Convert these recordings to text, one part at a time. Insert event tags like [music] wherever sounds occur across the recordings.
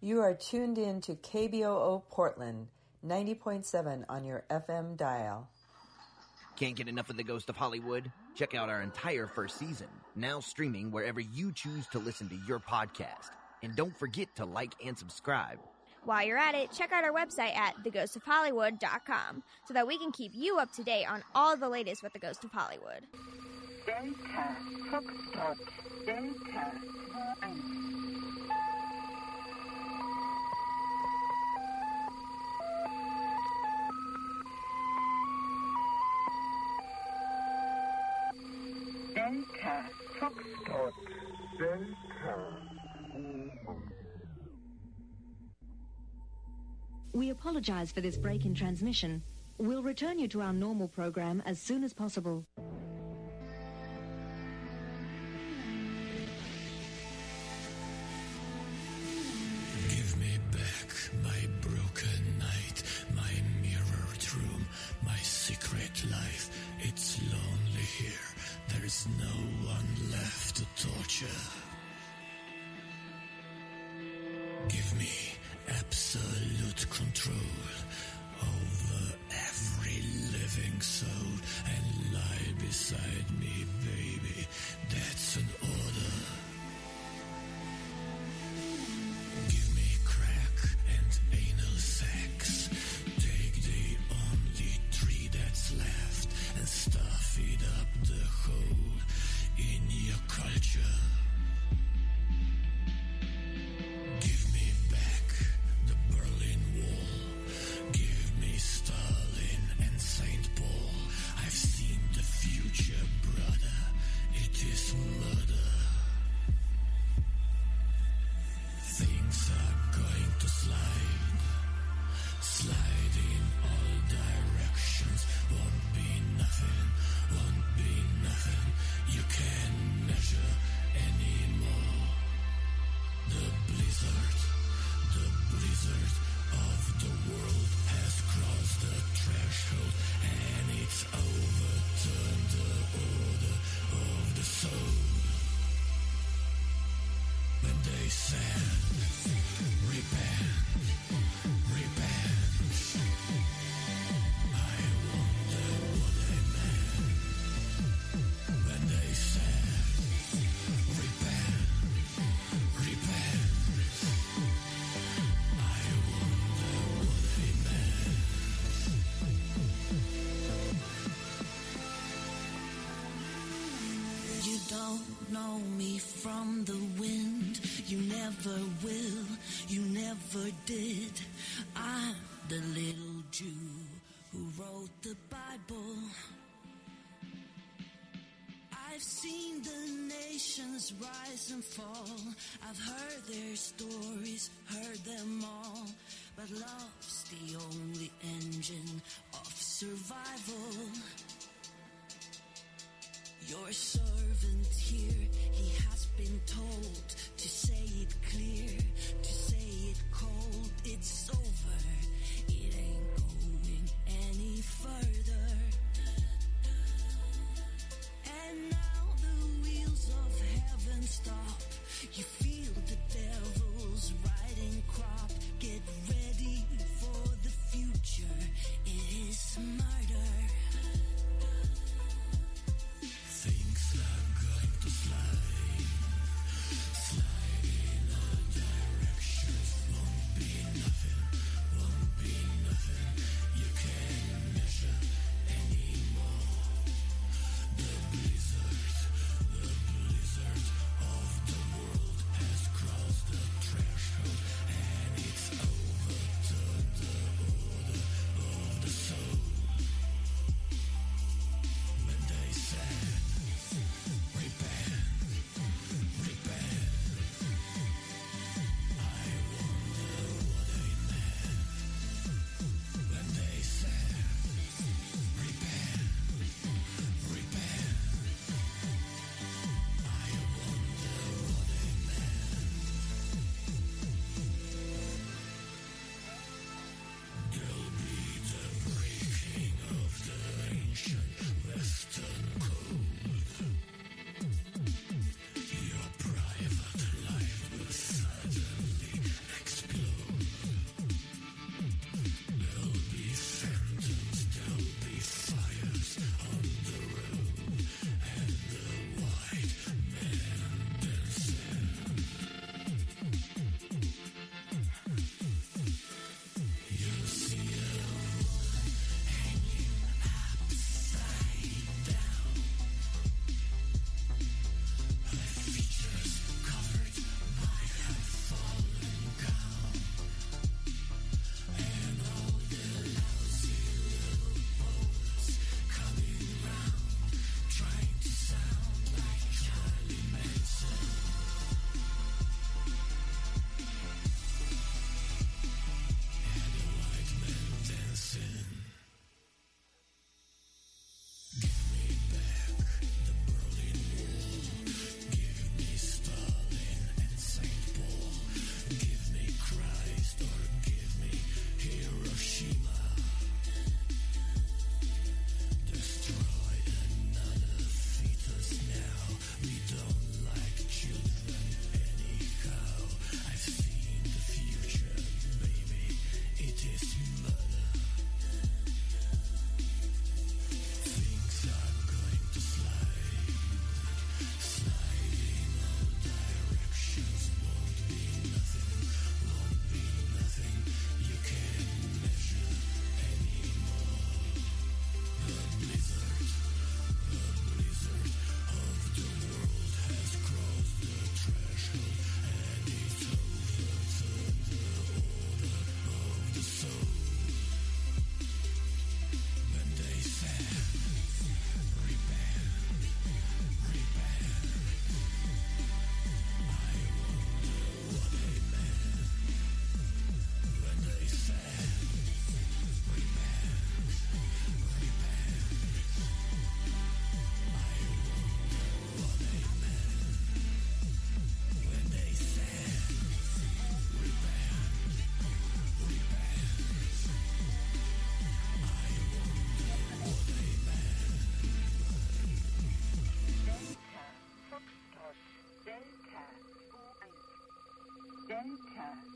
You are tuned in to KBOO Portland, 90.7 on your FM dial. Can't get enough of The Ghost of Hollywood? Check out our entire first season, now streaming wherever you choose to listen to your podcast. And don't forget to like and subscribe. While you're at it, check out our website at theghostofhollywood.com so that we can keep you up to date on all the latest with The Ghost of Hollywood. Foxtrot Delta. We apologize for this break in transmission. We'll return you to our normal program as soon as possible.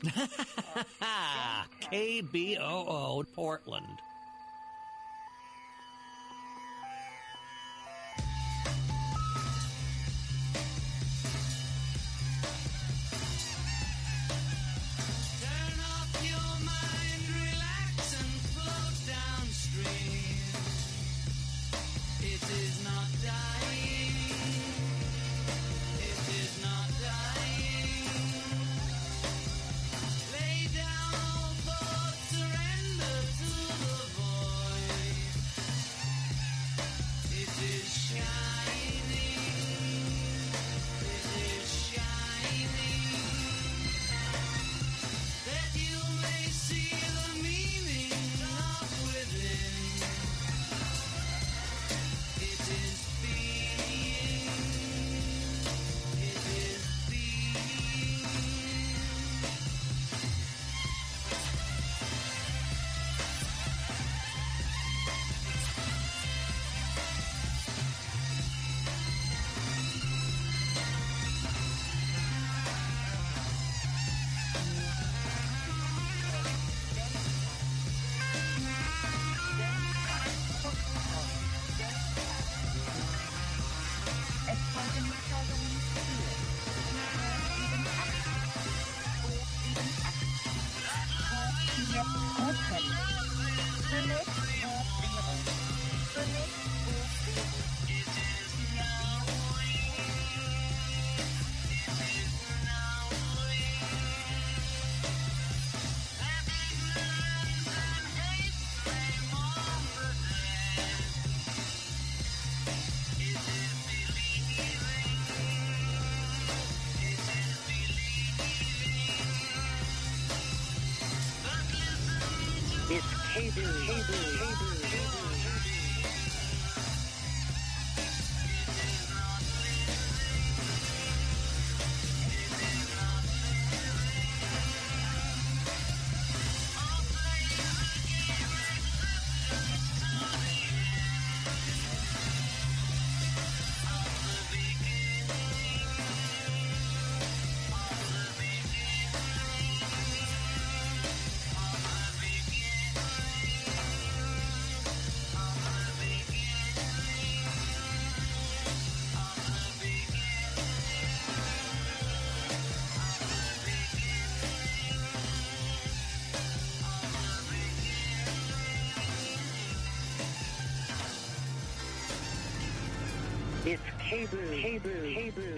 [laughs] KBOO Portland. It's cable, cable,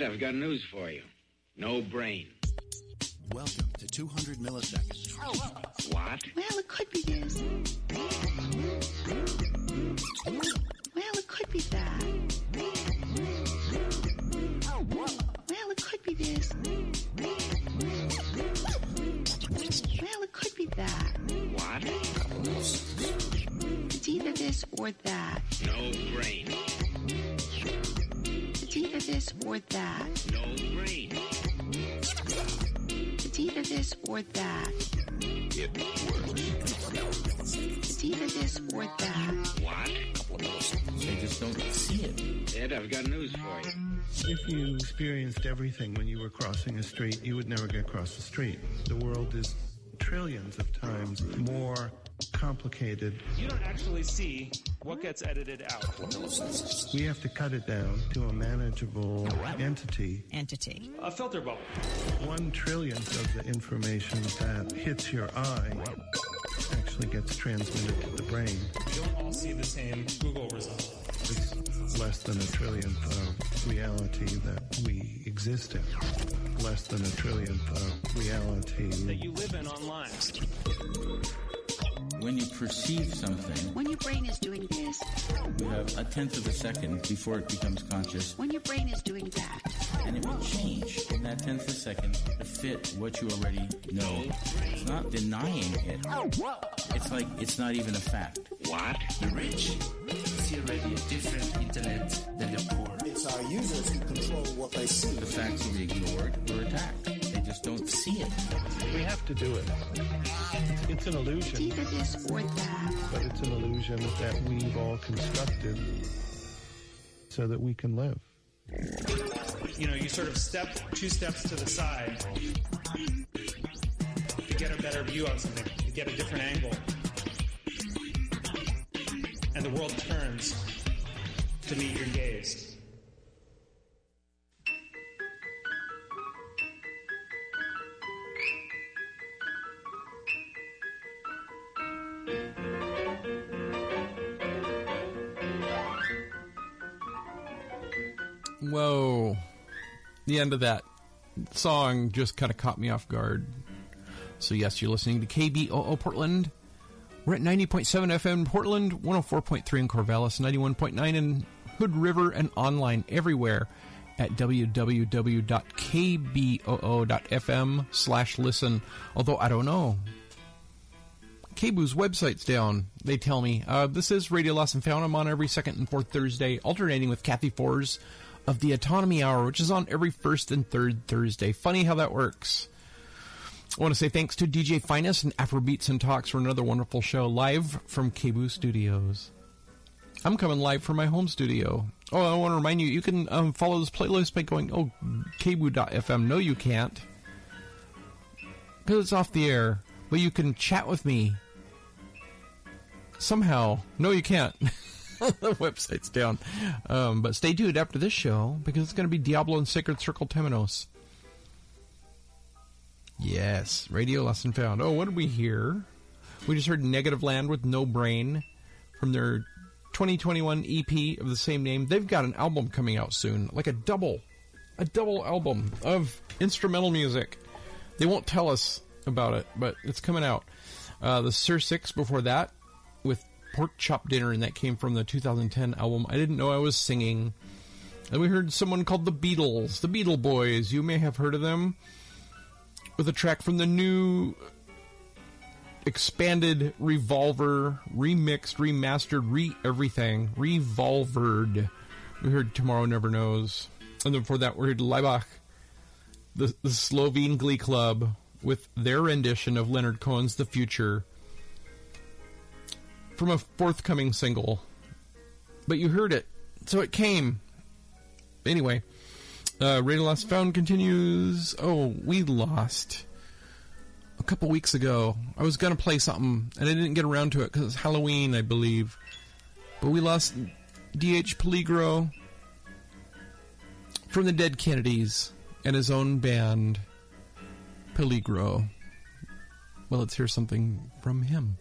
Ed, I've got news for you. No brain. Welcome to 200 milliseconds. Experienced everything when you were crossing a street, you would never get across the street. The world is trillions of times more complicated. You don't actually see what gets edited out. We have to cut it down to a manageable entity. Entity. A filter bubble. One trillionth of the information that hits your eye actually gets transmitted to the brain. You don't all see the same Google result. Less than a trillionth of reality that we exist in. Less than a trillionth of reality that you live in online. When you perceive something, When your brain is doing this. you have a tenth of a second before it becomes conscious, When your brain is doing that. and it will change in that tenth of a second to fit what you already know. It's not denying it. It's like it's not even a fact. What? The rich see already a different internet than the poor. It's our users who control what they see. The facts will be ignored or attacked. They just don't see it. We have to do it. It's an It's illusion, either this or that. but it's an illusion that we've all constructed so that we can live. You know, you sort of step two steps to the side to get a better view of something, to get a different angle. And the world turns to meet your gaze. The end of that song just kind of caught me off guard. So, yes, you're listening to KBOO Portland. We're at 90.7 FM in Portland, 104.3 in Corvallis, 91.9 in Hood River, and online everywhere at www.kboo.fm slash listen. Although, I don't know. KBOO's website's down, they tell me. Uh, this is Radio Lost and Found. I'm on every second and fourth Thursday, alternating with Kathy Fours of the Autonomy Hour, which is on every first and third Thursday. Funny how that works. I want to say thanks to DJ Finest and Afrobeats and Talks for another wonderful show live from KBOO Studios. I'm coming live from my home studio. Oh, I want to remind you, you can um, follow this playlist by going, oh, kboo.fm. No, you can't. Because it's off the air. But you can chat with me. Somehow. No, you can't. [laughs] [laughs] the website's down. Um, but stay tuned after this show because it's going to be Diablo and Sacred Circle Temenos. Yes, Radio Lesson Found. Oh, what did we hear? We just heard Negativland with No Brain from their 2021 EP of the same name. They've got an album coming out soon, like a double, a double album of instrumental music. They won't tell us about it, but it's coming out. Uh, the Sir Six before that Pork Chop Dinner, and that came from the 2010 album. I didn't know I was singing. And we heard someone called the Beatles, the Beatle Boys. You may have heard of them with a track from the new expanded Revolver, remixed, remastered, re everything, Revolvered. We heard Tomorrow Never Knows. And then before that, we heard Laibach, the, the Slovene Glee Club, with their rendition of Leonard Cohen's The Future from a forthcoming single. But you heard it, so it came. Anyway, Uh, Radio Lost Found continues. Oh, we lost a couple weeks ago. I was to play something, and I didn't get around to it because it's Halloween, I believe. But we lost D.H. Peligro from the Dead Kennedys and his own band, Peligro. Well, let's hear something from him.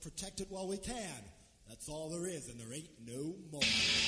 protect it while we can. That's all there is, and there ain't no more. Hey,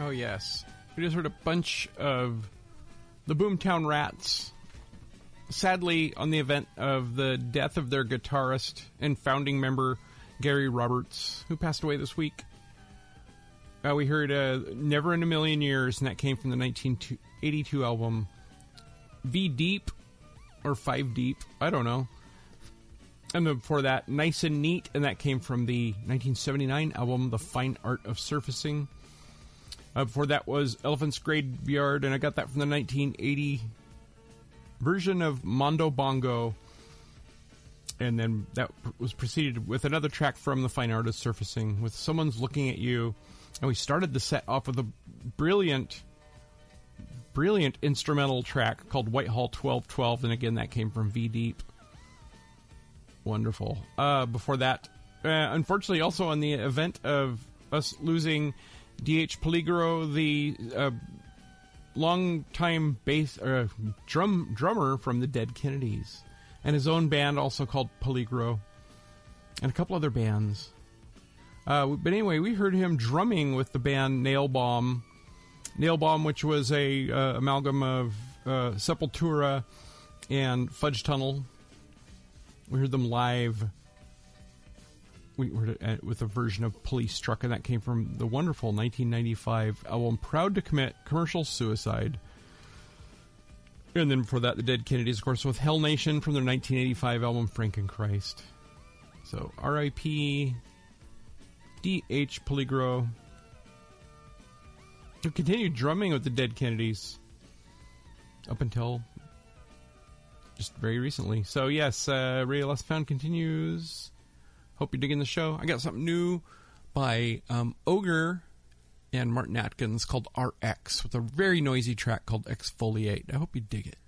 Oh yes, we just heard a bunch of the Boomtown Rats. Sadly, on the event of the death of their guitarist and founding member Garry Roberts, who passed away this week. Uh, we heard uh, "Never in a Million Years," and that came from the 1982 album "V Deep" or "Five Deep." I don't know. And then before that, "Nice and Neat," and that came from the 1979 album "The Fine Art of Surfacing." Uh, before that was Elephant's Graveyard, and I got that from the 1980 version of Mondo Bongo. And then that was preceded with another track from The Fine Art of Surfacing with Someone's Looking at You. And we started the set off with a brilliant, brilliant instrumental track called Whitehall 1212. And again, that came from V Deep. Wonderful. Uh, before that, uh, unfortunately, also on the event of us losing D.H. Peligro, the uh, longtime bass uh, drum drummer from the Dead Kennedys, and his own band also called Peligro, and a couple other bands. Uh, but anyway, we heard him drumming with the band Nailbomb, Nailbomb, which was a uh, amalgam of uh, Sepultura and Fudge Tunnel. We heard them live we were with a version of Police Truck, and that came from the wonderful 1995 album Proud to Commit Commercial Suicide. And then for that, the Dead Kennedys, of course, with Hell Nation from their 1985 album Frankenchrist. So R.I.P. D.H. Peligro. Who continued drumming with the Dead Kennedys up until just very recently. So yes, uh, Radio Lost Found continues. Hope you're digging the show. I got something new by um, Ogre and Martin Atkins called RX with a very noisy track called Exfoliate. I hope you dig it.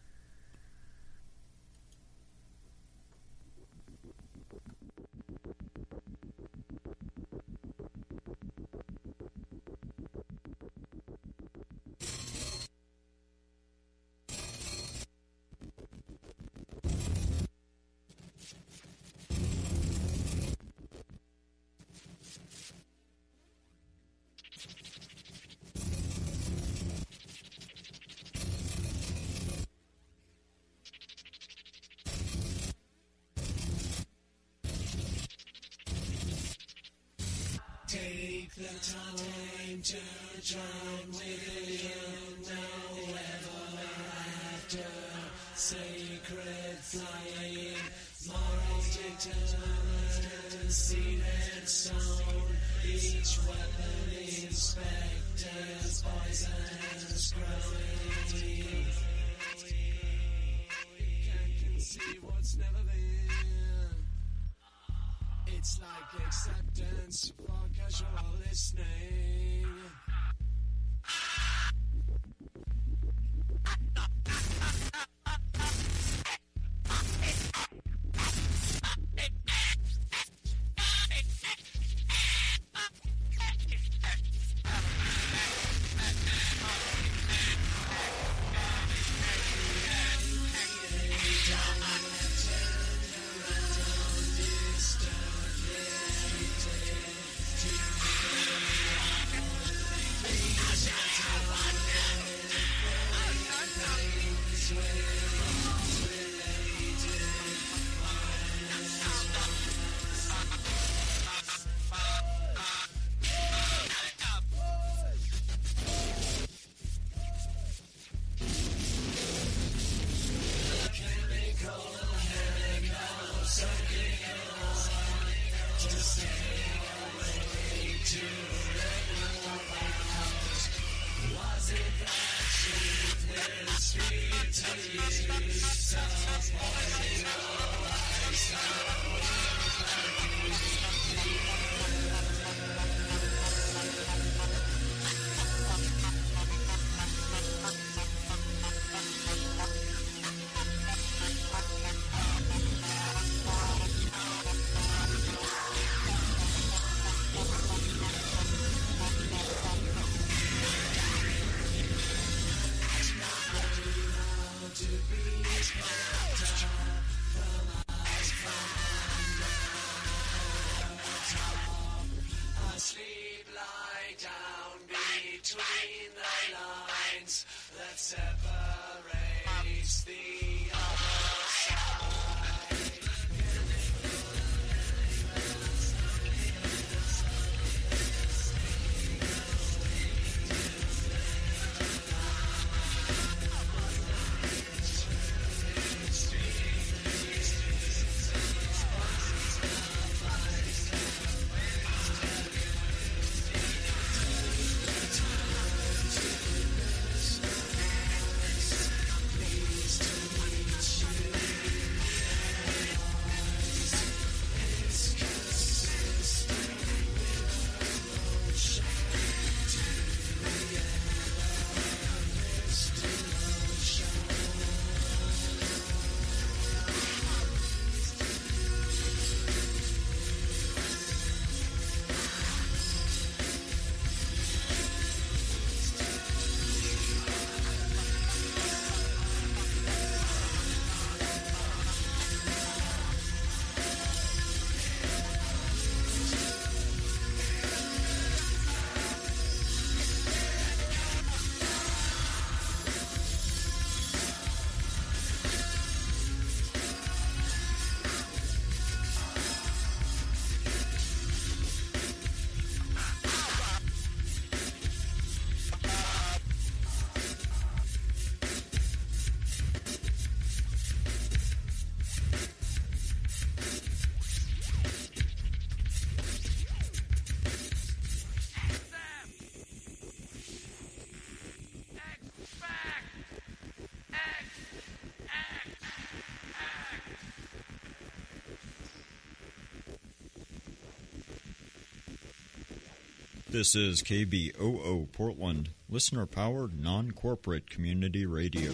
This is KBOO Portland, listener powered, non corporate community radio.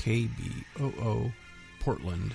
KBOO Portland.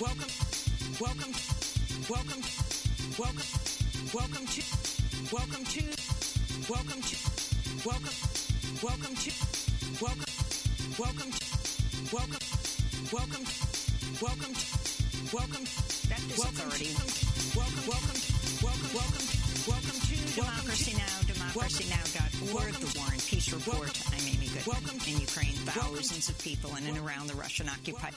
welcome, welcome, welcome, welcome welcome to, welcome to, welcome to, welcome, welcome to, welcome, welcome, welcome, welcome, welcome, welcome to welcome. Welcome, welcome, welcome, welcome, welcome welcome to Democracy Now, democracynow.org, the War and Peace Report. I'm Amy Goodman. In Ukraine, thousands of people in and around the Russian occupied.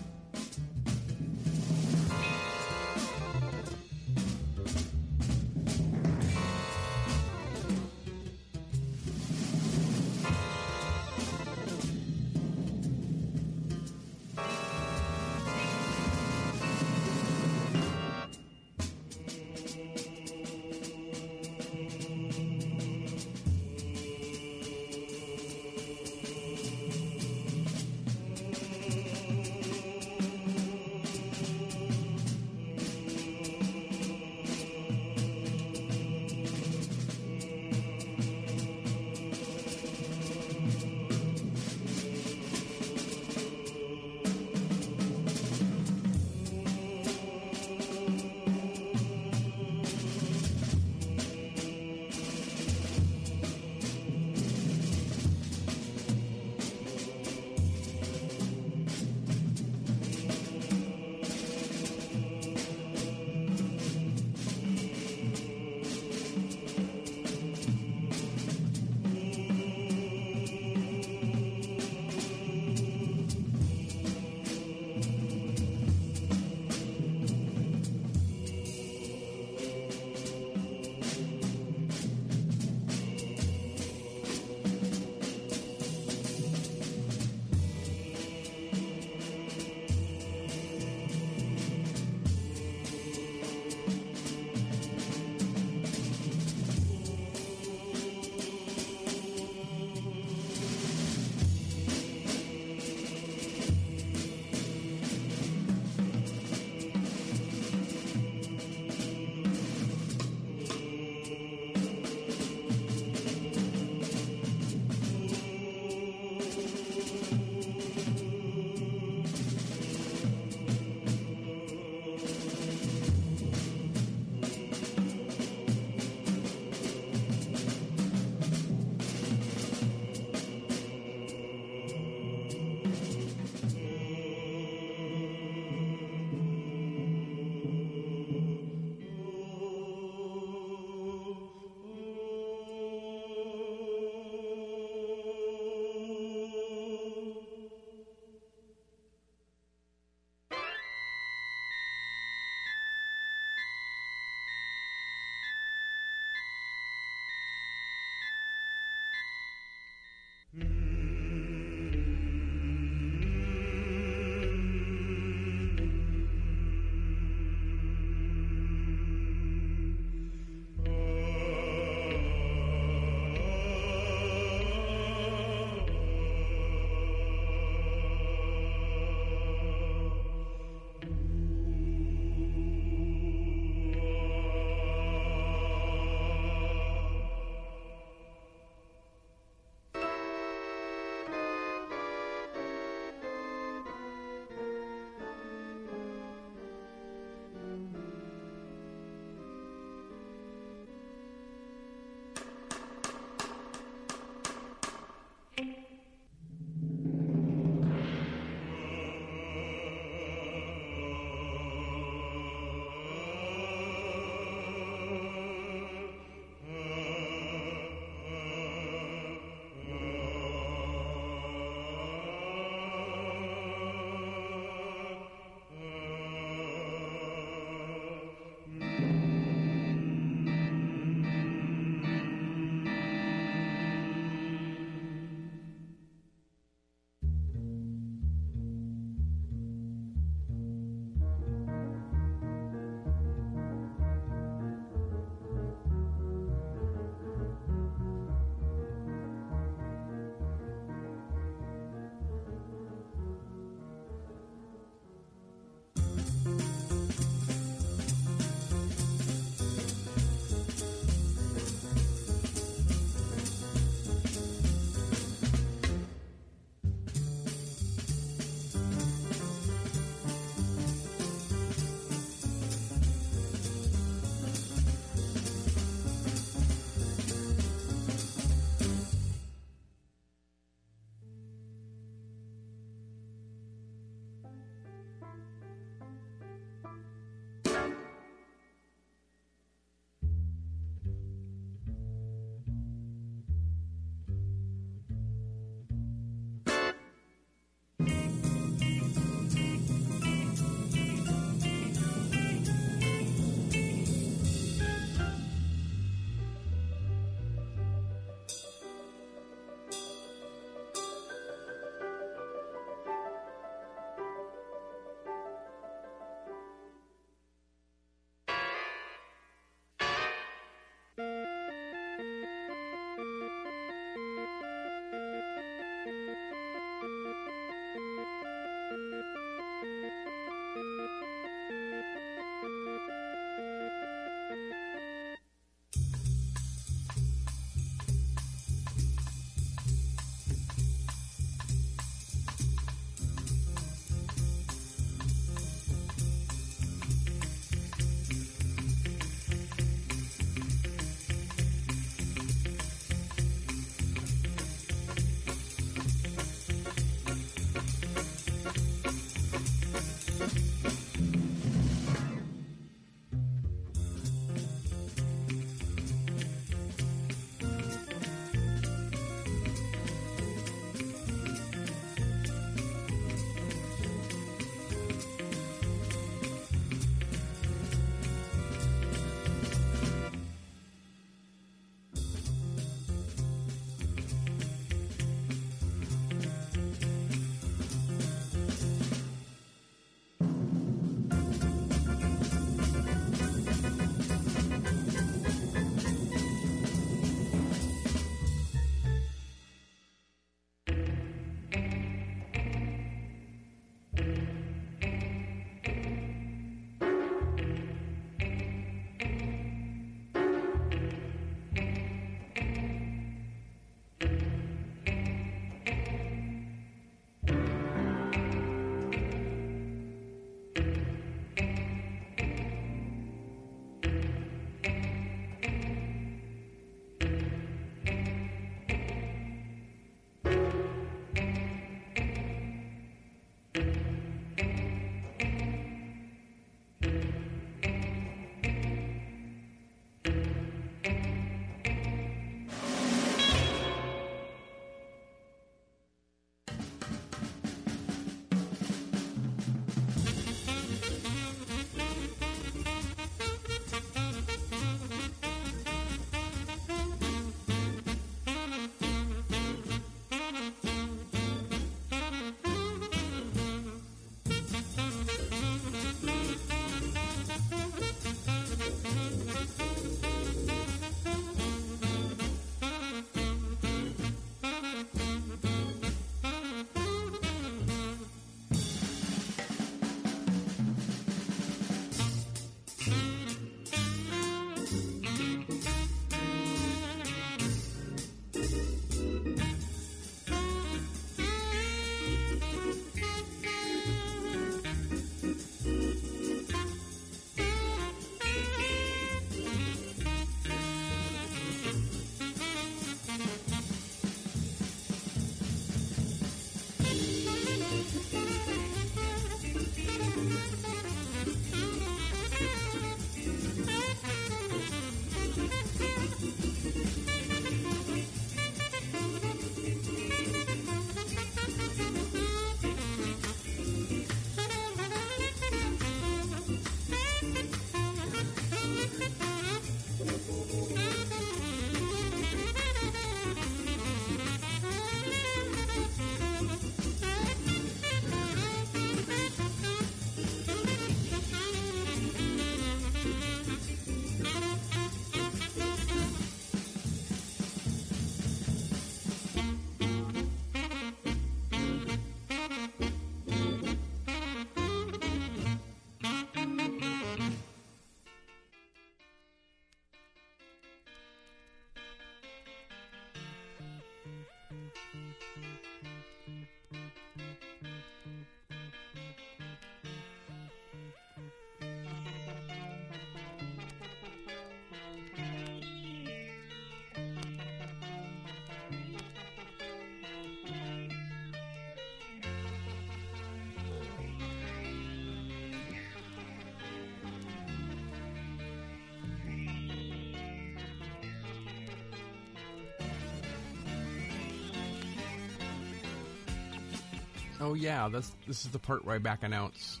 Oh yeah, that's this is the part where I back announce.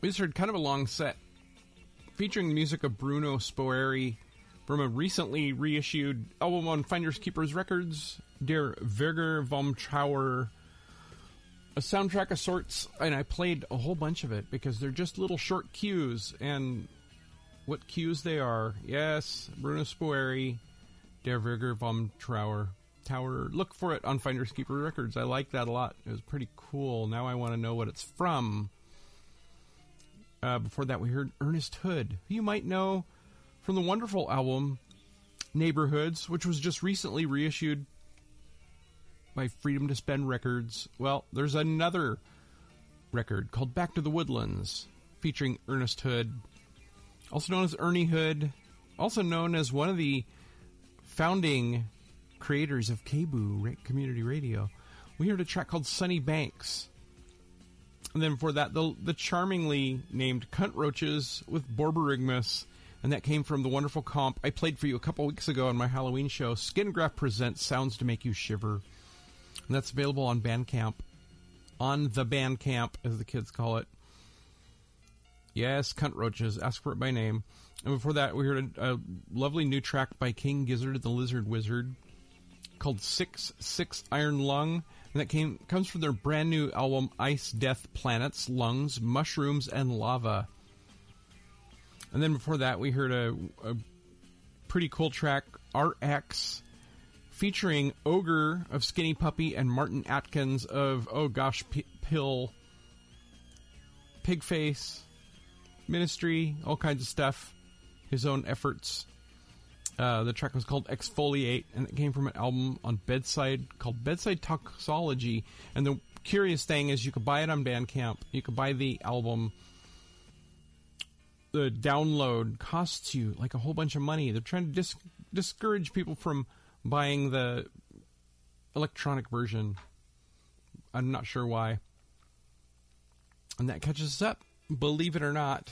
We just heard kind of a long set featuring the music of Bruno Spoerri from a recently reissued album on Finders Keepers Records, Der Würger vom Trauer. A soundtrack of sorts, and I played a whole bunch of it because they're just little short cues, and what cues they are. Yes, Bruno Spoerri, Der Würger vom Trauer. Tower. Look for it on Finders Keeper Records. I like that a lot. It was pretty cool. Now I want to know what it's from. Uh, before that, we heard Ernest Hood, who you might know from the wonderful album Neighborhoods, which was just recently reissued by Freedom to Spend Records. Well, there's another record called Back to the Woodlands, featuring Ernest Hood, also known as Ernie Hood, also known as one of the founding creators of KBOO Community Radio. We heard a track called Sunny Banks. And then for that, the, the charmingly named Cunt Roaches with Borborygmus. And that came from the wonderful comp I played for you a couple weeks ago on my Halloween show. Skin Skingraft presents Sounds to Make You Shiver. And that's available on Bandcamp. On the Bandcamp, as the kids call it. Yes, Cunt Roaches. Ask for it by name. And before that, we heard a, a lovely new track by King Gizzard and the Lizard Wizard called Six Six Iron Lung, and that came comes from their brand new album Ice Death Planets, Lungs, Mushrooms, and Lava. And then before that, we heard a, a pretty cool track, RX, featuring Ogre of Skinny Puppy and Martin Atkins of Oh Gosh P- Pill, Pigface, Ministry, all kinds of stuff. His own efforts. Uh, the track was called Exfoliate, and it came from an album on Bedside called Bedside Toxology. And the curious thing is, you could buy it on Bandcamp. You could buy the album. The download costs you like a whole bunch of money. They're trying to dis- discourage people from buying the electronic version. I'm not sure why. And that catches us up, believe it or not.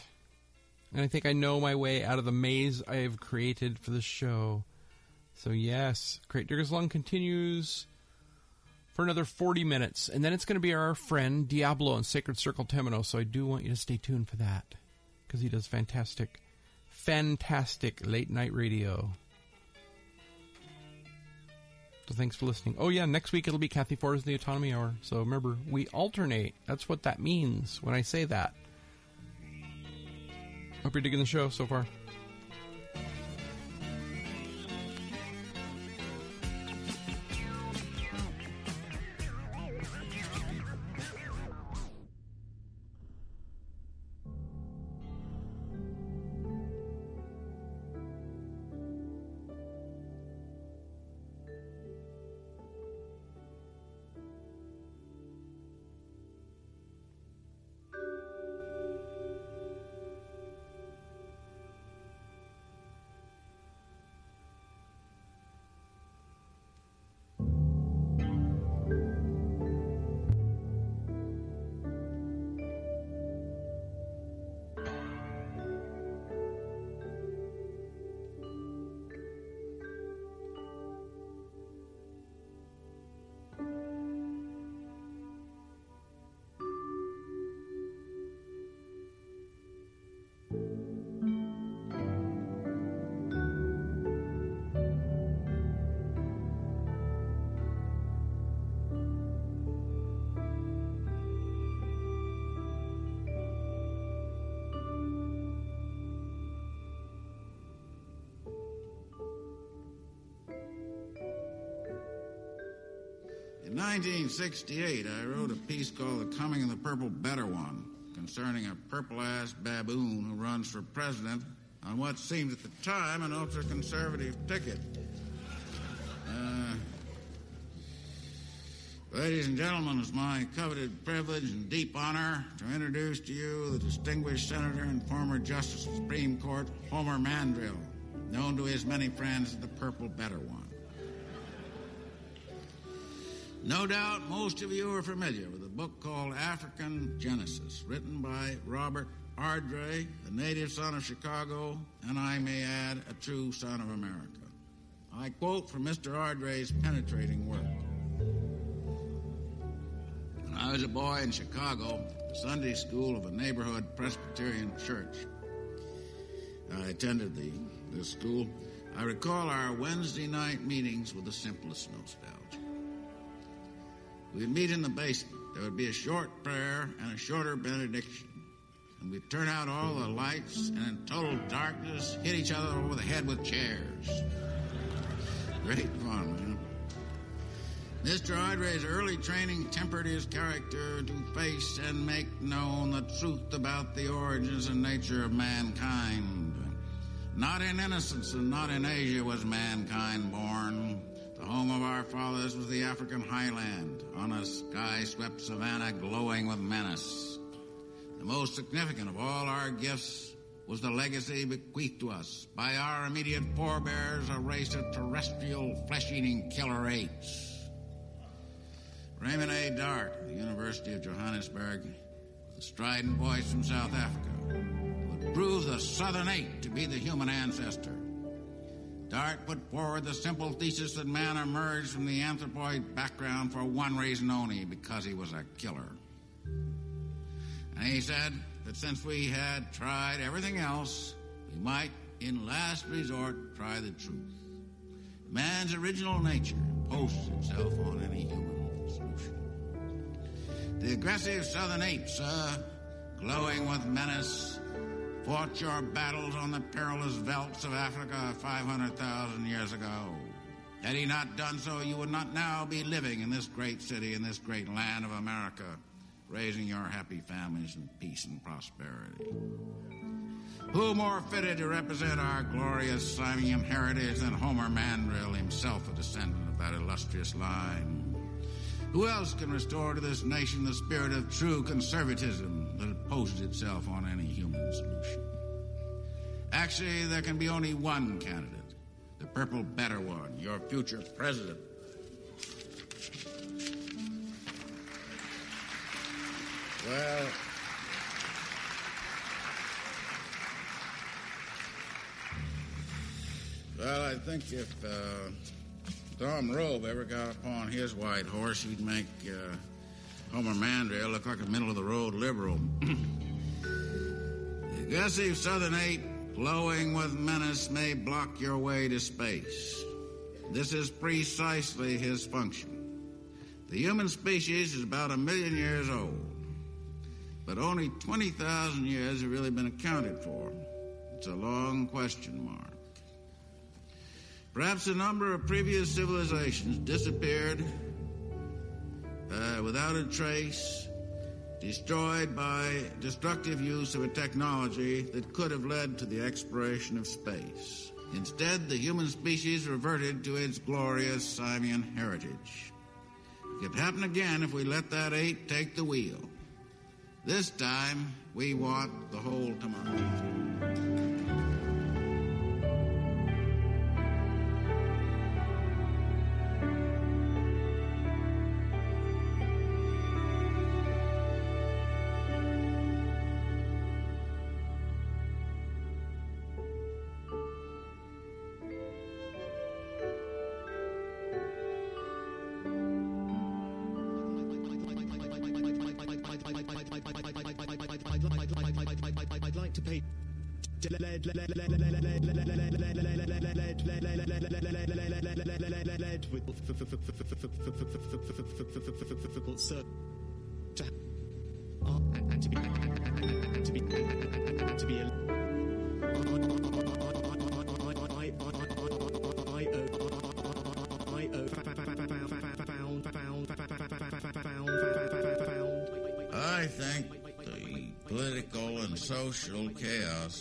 And I think I know my way out of the maze I have created for the show. So, yes, Great Digger's Lung continues for another 40 minutes. And then it's going to be our friend Diablo and Sacred Circle Temino. So, I do want you to stay tuned for that because he does fantastic, fantastic late night radio. So, thanks for listening. Oh, yeah, next week it'll be Kathy Ford's The Autonomy Hour. So, remember, we alternate. That's what that means when I say that. Hope you're digging the show so far. 1968, I wrote a piece called The Coming of the Purple Better One concerning a purple ass baboon who runs for president on what seemed at the time an ultra conservative ticket. Uh, ladies and gentlemen, it's my coveted privilege and deep honor to introduce to you the distinguished Senator and former Justice of the Supreme Court, Homer Mandrill, known to his many friends as the Purple Better One. No doubt most of you are familiar with a book called African Genesis, written by Robert Ardrey, a native son of Chicago, and I may add, a true son of America. I quote from Mr. Ardrey's penetrating work. When I was a boy in Chicago, the Sunday school of a neighborhood Presbyterian church. I attended the this school. I recall our Wednesday night meetings with the simplest nostalgia. We'd meet in the basement. There would be a short prayer and a shorter benediction. And we'd turn out all the lights and in total darkness hit each other over the head with chairs. Great fun, man. Mr. Ardrey's early training tempered his character to face and make known the truth about the origins and nature of mankind. Not in innocence and not in Asia was mankind born. The home of our fathers was the African highland, on a sky swept savanna glowing with menace. The most significant of all our gifts was the legacy bequeathed to us by our immediate forebears, a race of terrestrial flesh eating killer apes. Raymond A. Dart, the University of Johannesburg, with a strident voice from South Africa, would prove the southern ape to be the human ancestor. Dart put forward the simple thesis that man emerged from the anthropoid background for one reason only because he was a killer. And he said that since we had tried everything else, we might, in last resort, try the truth. Man's original nature posts itself on any human solution. The aggressive southern apes, uh, glowing with menace, fought your battles on the perilous velds of Africa 500,000 years ago. Had he not done so, you would not now be living in this great city, in this great land of America, raising your happy families in peace and prosperity. Who more fitted to represent our glorious Simian heritage than Homer Mandrill, himself a descendant of that illustrious line? Who else can restore to this nation the spirit of true conservatism that opposes itself on any human solution? Actually, there can be only one candidate, the purple better one, your future president. Well, well, I think if uh, Tom Robe ever got upon his white horse, he'd make uh, Homer Mandrill look like a middle of the road liberal. [clears throat] the aggressive southern ape, glowing with menace, may block your way to space. This is precisely his function. The human species is about a million years old, but only 20,000 years have really been accounted for. It's a long question mark. Perhaps a number of previous civilizations disappeared uh, without a trace, destroyed by destructive use of a technology that could have led to the exploration of space. Instead, the human species reverted to its glorious simian heritage. It could happen again if we let that ape take the wheel. This time, we want the whole tomato.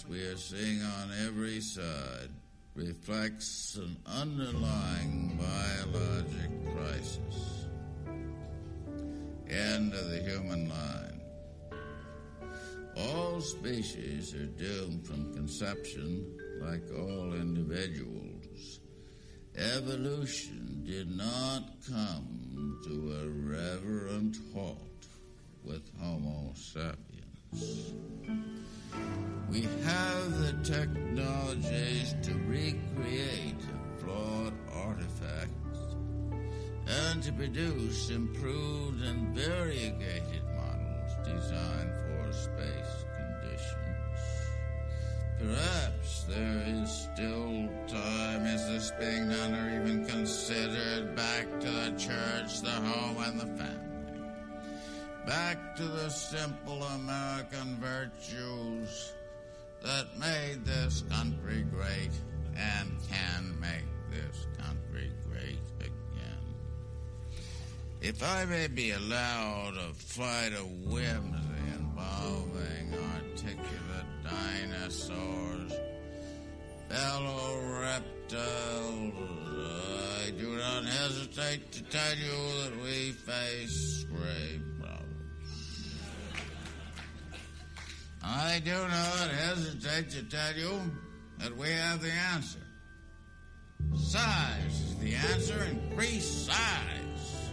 We are seeing on every side reflects an underlying biologic crisis. End of the human line. All species are doomed from conception, like all individuals. Evolution did not come to a reverent halt with Homo sapiens. We have the technologies to recreate flawed artifacts and to produce improved and variegated models designed for space conditions. Perhaps there is still time. Is this being done or even considered? Back to the church, the home, and the family. Back to the simple American virtues that made this country great and can make this country great again. If I may be allowed a flight of whimsy involving articulate dinosaurs, fellow reptiles, I do not hesitate to tell you that we face grave I do not hesitate to tell you that we have the answer. Size is the answer. Increase size.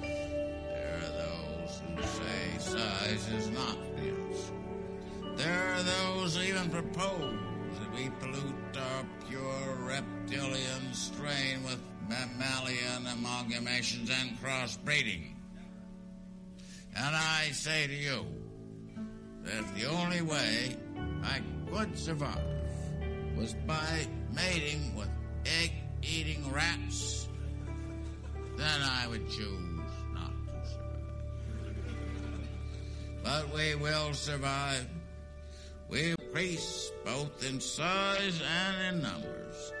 There are those who say size is not the answer. There are those who even propose that we pollute our pure reptilian strain with mammalian amalgamations and crossbreeding. And I say to you that the only way I could survive was by mating with egg eating rats, then I would choose not to survive. But we will survive. We increase both in size and in numbers.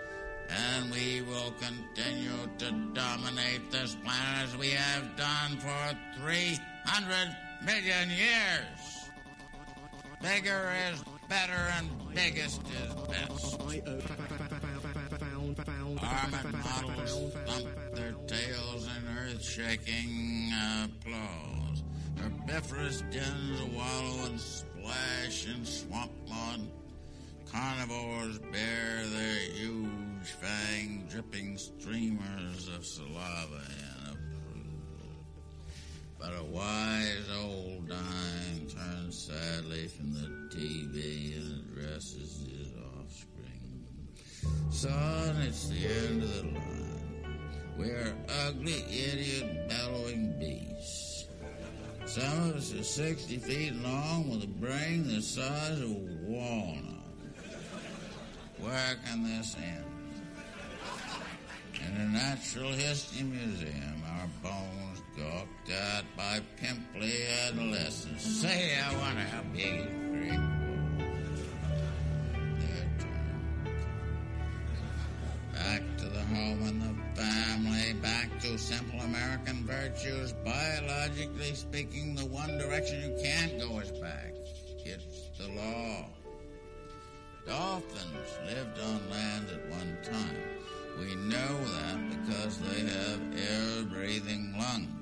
And we will continue to dominate this planet as we have done for 300 million years. Bigger is better and biggest is best. Armored models thump their tails in earth-shaking applause. Herbivorous dens wallow and splash in swamp mud. Carnivores bare their huge fang dripping streamers of saliva. But a wise old dime turns sadly from the TV and addresses his offspring. Son, it's the end of the line. We're ugly, idiot, bellowing beasts. Some of us are 60 feet long with a brain the size of a walnut. Where can this end? In the Natural History Museum, our bones gawked at by pimply adolescents. Say, I wonder how big his prick was. Back to the home and the family, back to simple American virtues. Biologically speaking, the one direction you can't go is back. It's the law. Dolphins lived on land at one time. We know that because they have air breathing lungs.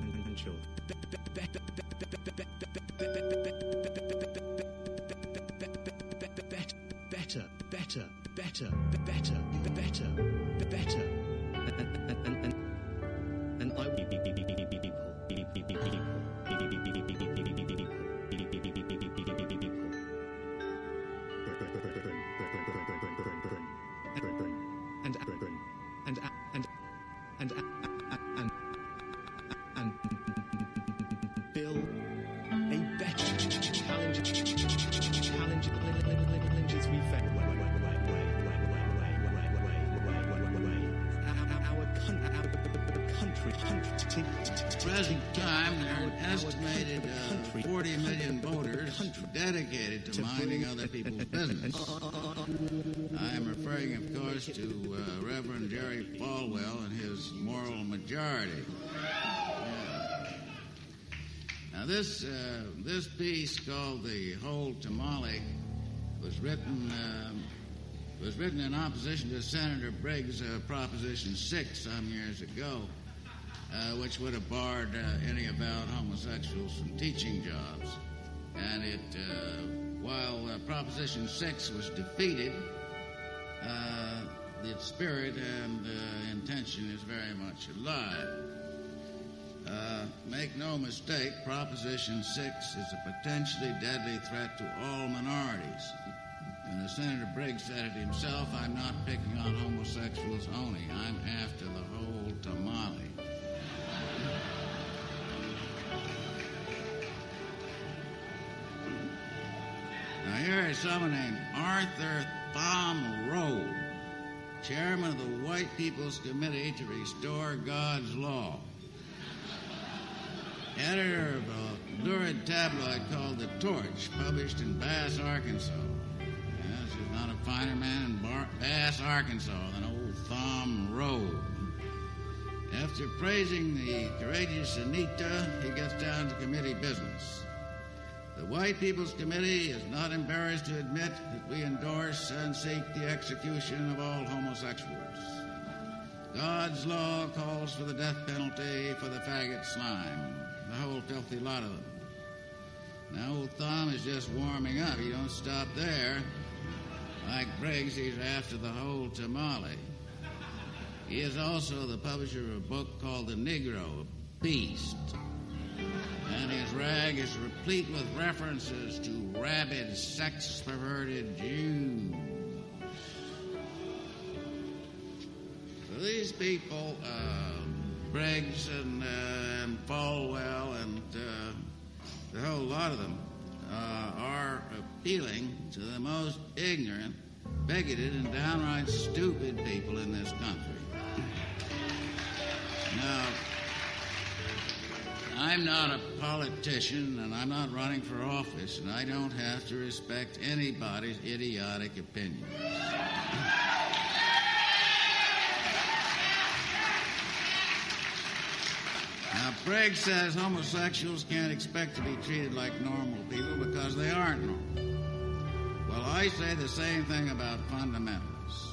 better, better, better, better, better, better, and and estimated uh, 40 million voters dedicated to minding other people's business. I am referring, of course, to uh, Reverend Jerry Falwell and his moral majority. Now, this uh, this piece called "The Whole Tamale" was written um, was written in opposition to Senator Briggs' uh, Proposition Six some years ago. Uh, which would have barred uh, any avowed homosexuals from teaching jobs. And it, uh, while uh, Proposition 6 was defeated, uh, its spirit and uh, intention is very much alive. Make no mistake, Proposition 6 is a potentially deadly threat to all minorities. And as Senator Briggs said it himself, I'm not picking on homosexuals only. I'm after the whole tamale. Now, here is someone named Arthur Thom Robb, chairman of the White People's Committee to Restore God's Law, editor of a lurid tabloid called The Torch, published in Bass, Arkansas. Yes, there's not a finer man in Bar- Bass, Arkansas than old Thom Robb. After praising the courageous Anita, he gets down to committee business. The White People's Committee is not embarrassed to admit that we endorse and seek the execution of all homosexuals. God's law calls for the death penalty for the faggot slime, the whole filthy lot of them. Now, old Thom is just warming up. He don't stop there. Like Briggs, he's after the whole tamale. He is also the publisher of a book called The Negro, a Beast. And his rag is replete with references to rabid, sex perverted Jews. So these people, uh, Briggs and, uh, and Falwell and uh, the whole lot of them, uh, are appealing to the most ignorant, bigoted, and downright stupid people in this country. Now, I'm not a politician and I'm not running for office, and I don't have to respect anybody's idiotic opinion. Now, Briggs says homosexuals can't expect to be treated like normal people because they aren't normal. Well, I say the same thing about fundamentalists.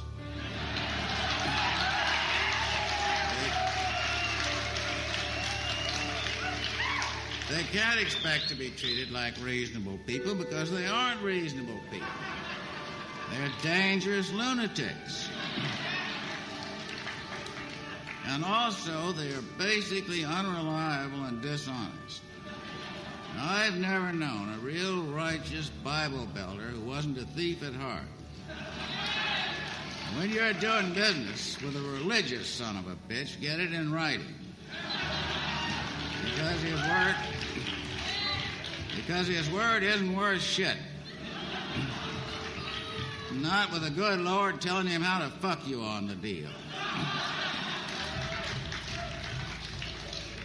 They can't expect to be treated like reasonable people because they aren't reasonable people. They're dangerous lunatics. And also, they are basically unreliable and dishonest. Now, I've never known a real righteous Bible belter who wasn't a thief at heart. When you're doing business with a religious son of a bitch, get it in writing. Because his word because his word isn't worth shit. Not with a good Lord telling him how to fuck you on the deal.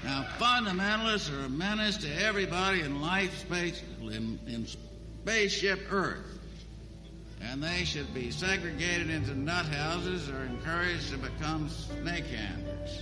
Now, fundamentalists are a menace to everybody in life space, in, in spaceship Earth. And they should be segregated into nut houses or encouraged to become snake handlers.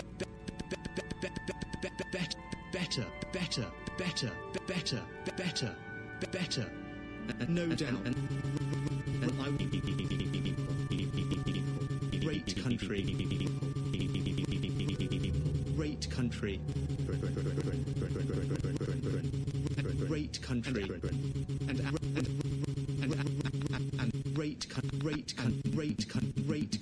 better better better better better better no doubt great country great country great country and and and, and great great great great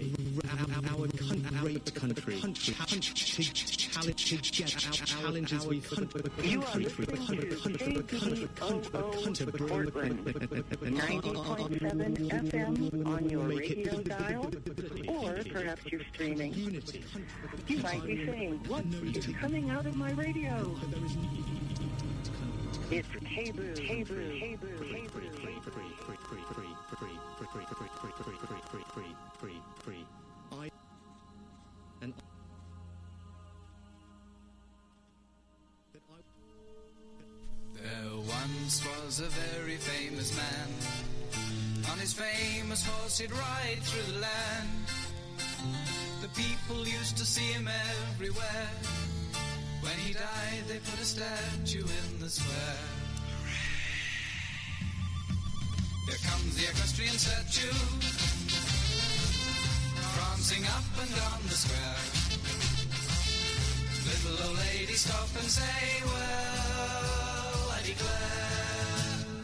our great country, challenges we You are listening to Portland, 90.7 FM on your radio dial, or perhaps you're streaming. You might be saying, what is coming out of my radio? It's KBOO, KBOO, KBOO, I Once was a very famous man. On his famous horse he'd ride through the land. The people used to see him everywhere. When he died, they put a statue in the square. Here comes the equestrian statue, prancing up and down the square. Little old lady stop and say, well,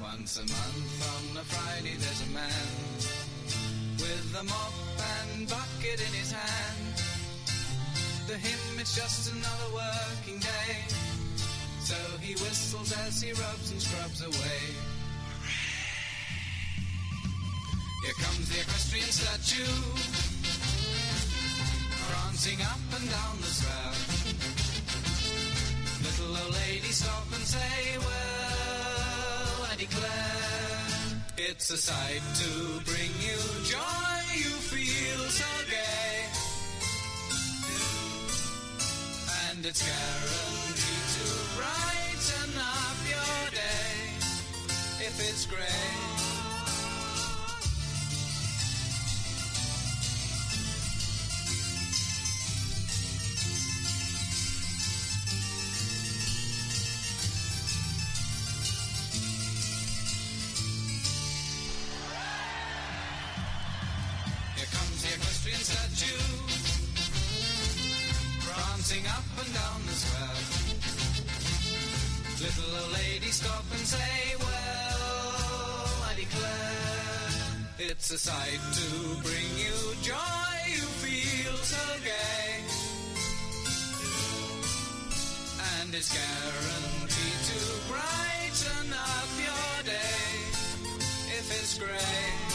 Once a month on a Friday there's a man with a mop and bucket in his hand. To him it's just another working day. So he whistles as he rubs and scrubs away. Here comes the equestrian statue, prancing up and down the square. Little old lady stop and say, well, it's a sight to bring you joy, you feel so gay. And it's guaranteed to brighten up your day, if it's grey. Stop and say, well, I declare, it's a sight to bring you joy, you feel so gay. And it's guaranteed to brighten up your day, if it's grey.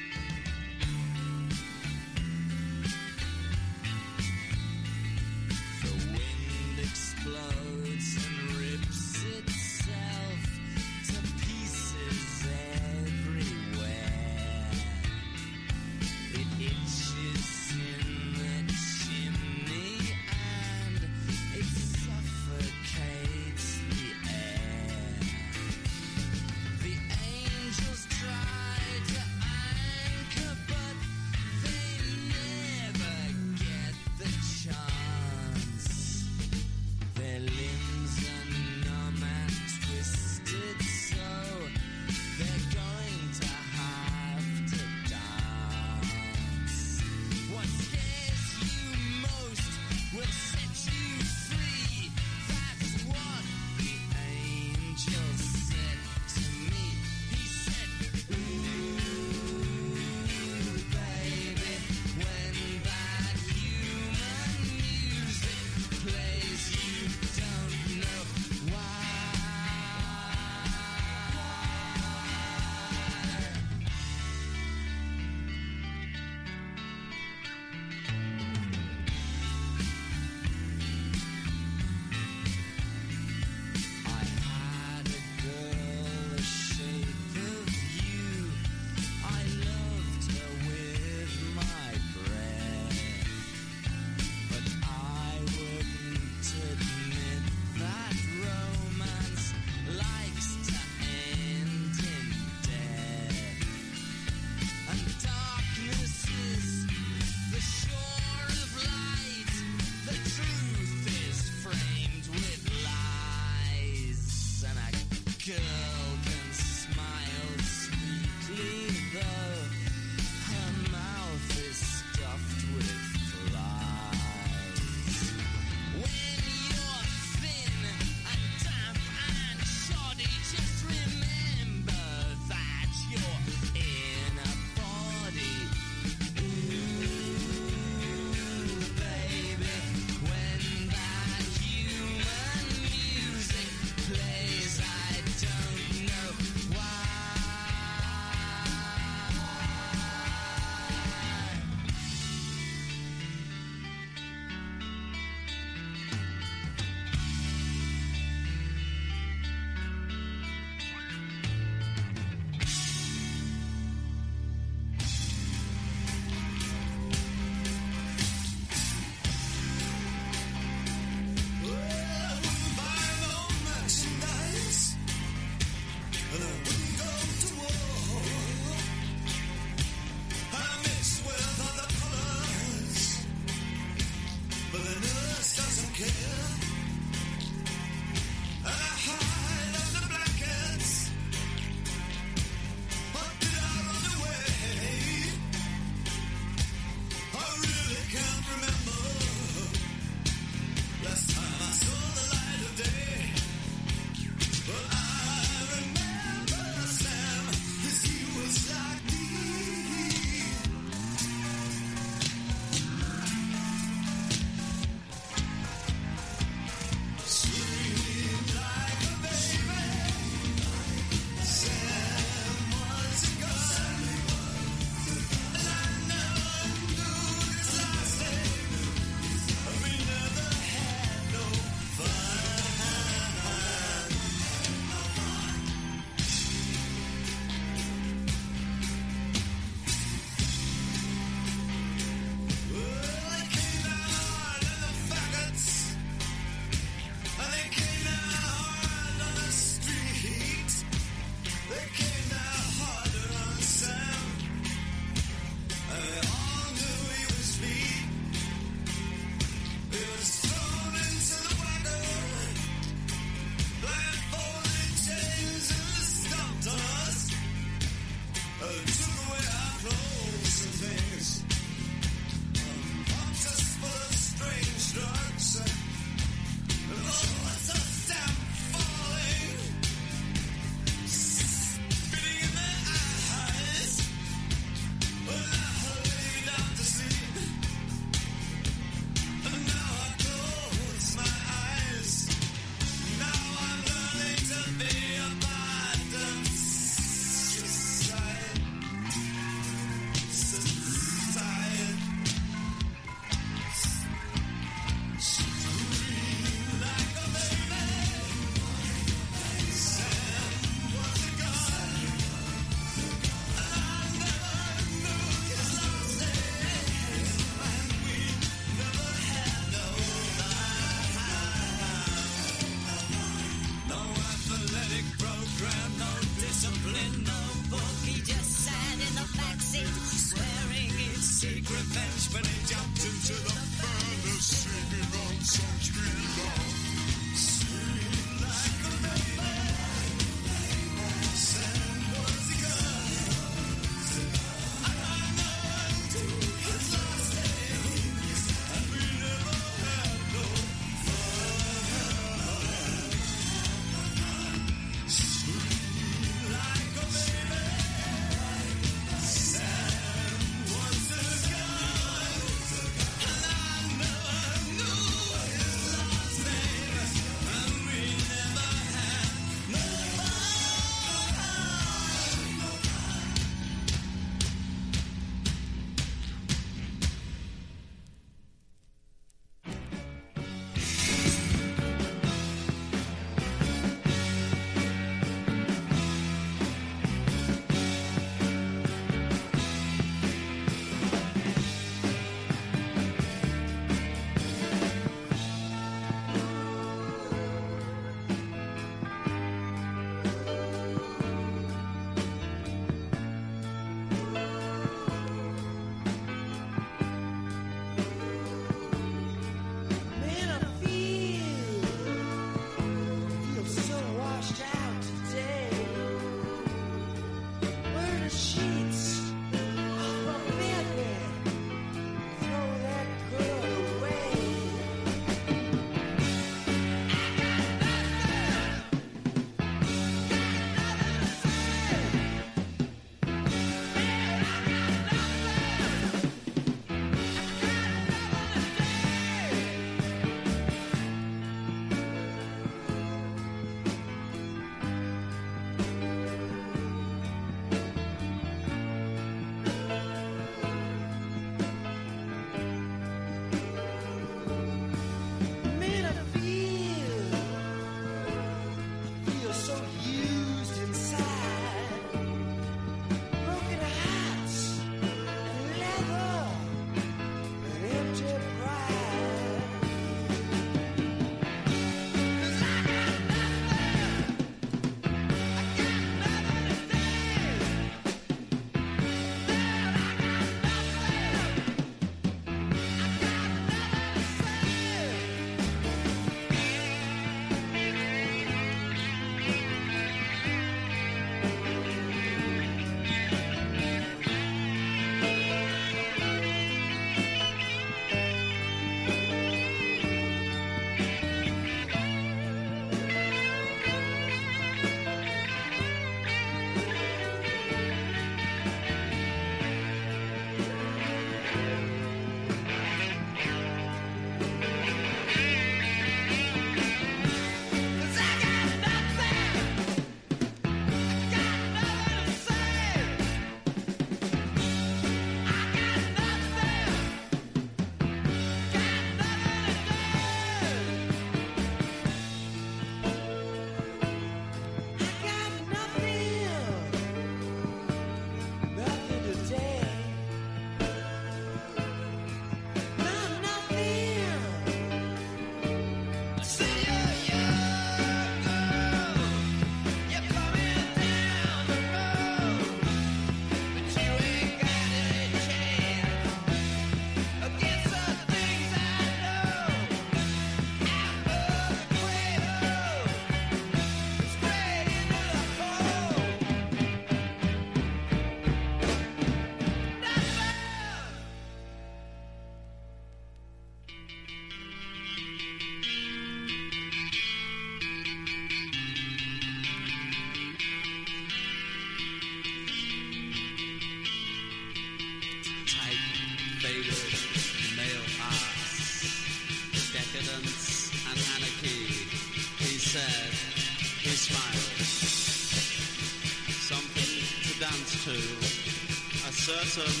A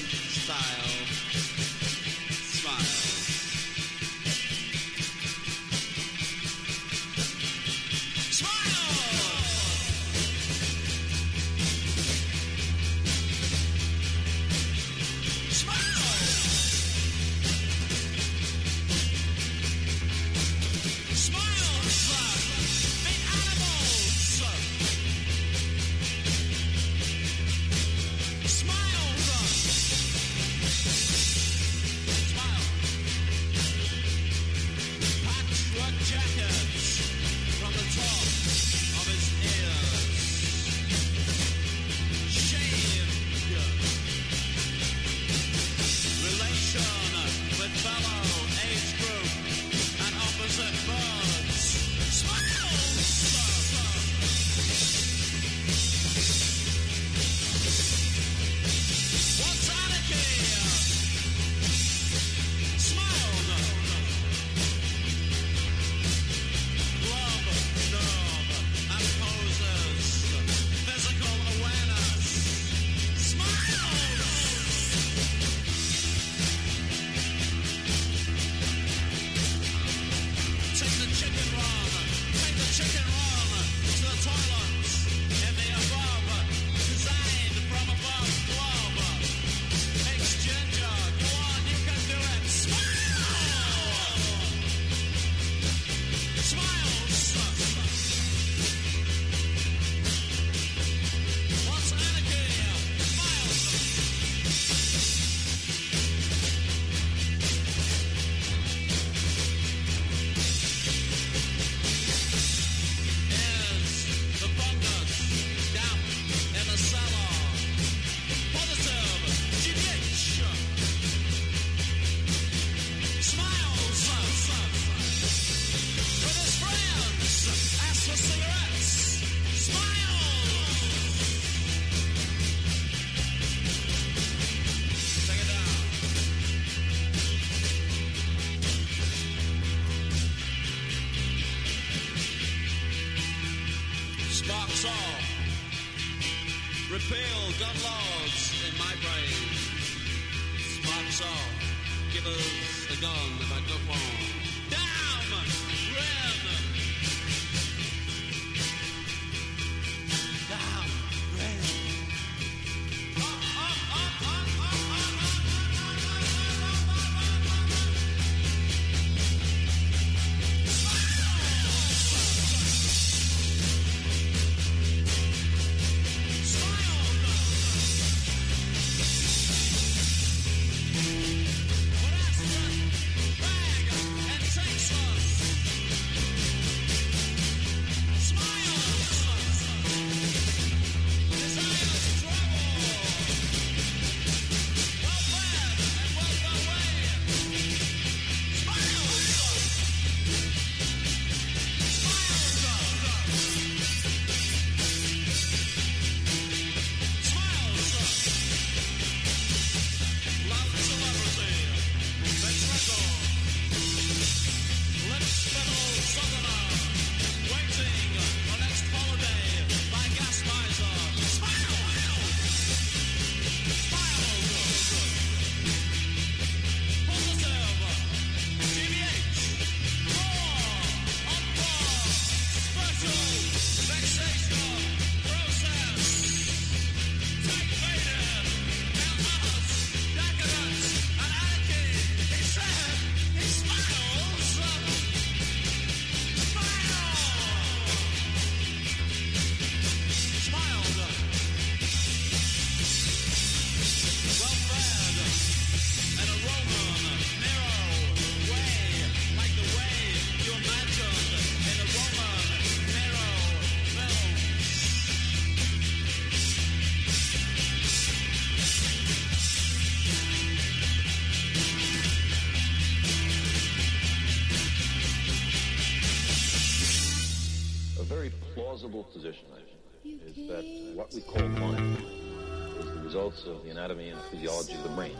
is the results of the anatomy and physiology of the brain,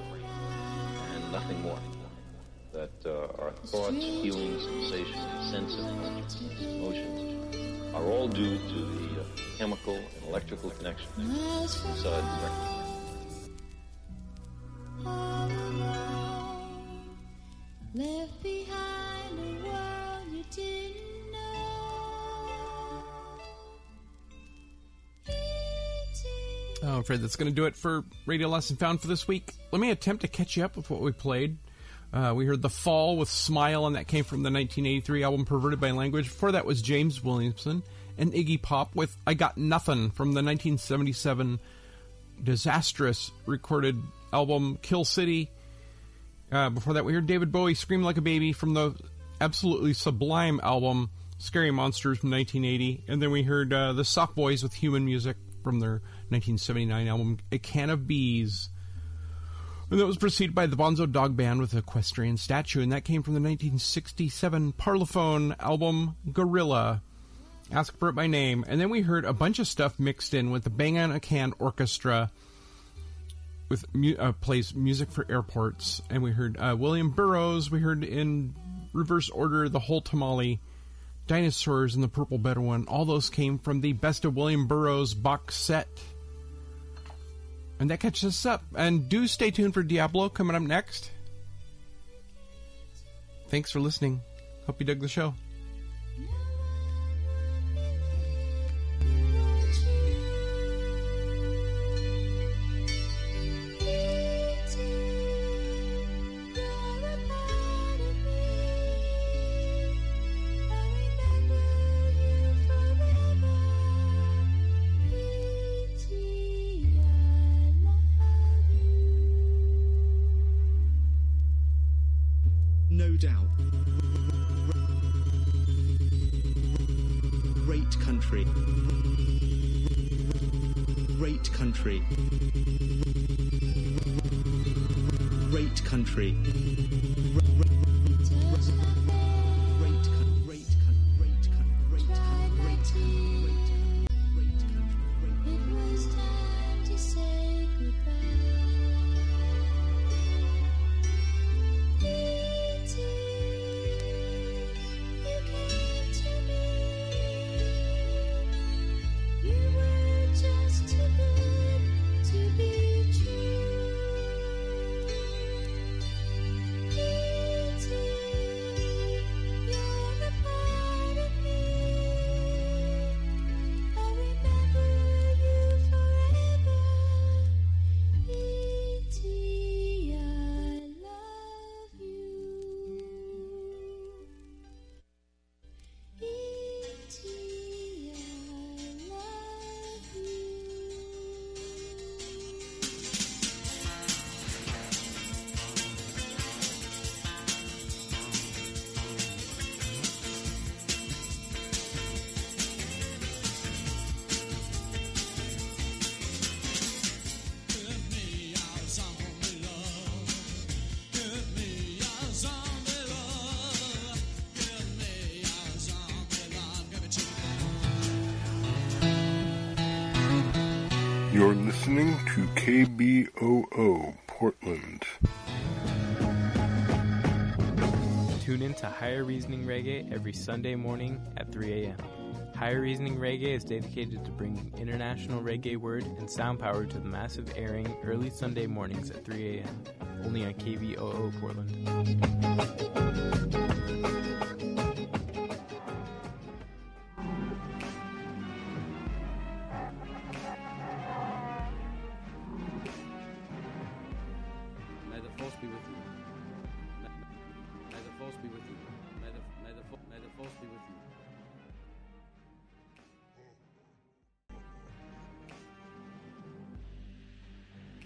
and nothing more. That uh, our thoughts, feelings, sensations, senses, consciousness, emotions are all due to the uh, chemical and electrical connections inside the brain. Left Oh, I'm afraid that's going to do it for Radio Lesson Found for this week. Let me attempt to catch you up with what we played. Uh, we heard The Fall with Smile, and that came from the 1983 album Perverted by Language. Before that was James Williamson and Iggy Pop with I Got Nothing from the 1977 disastrous recorded album Kill City. Uh, before that, we heard David Bowie Scream Like a Baby from the absolutely sublime album Scary Monsters from 1980. And then we heard uh, the Soft Boys with Human Music from their 1979 album A Can of Bees. And that was preceded by the Bonzo Dog Band with Equestrian Statue, and that came from the 1967 Parlophone album Gorilla. Ask for it by name. And then we heard a bunch of stuff mixed in with the Bang on a Can Orchestra with uh, plays music for airports, and we heard uh, William Burroughs. We heard in reverse order the whole tamale, dinosaurs, and the purple one. All those came from the Best of William Burroughs box set. And that catches us up. And do stay tuned for Diablo coming up next. Thanks for listening. Hope you dug the show. Reasoning Reggae every Sunday morning at 3 a.m. Higher Reasoning Reggae is dedicated to bringing international reggae word and sound power to the massive airing early Sunday mornings at 3 a.m. Only on KBOO Portland.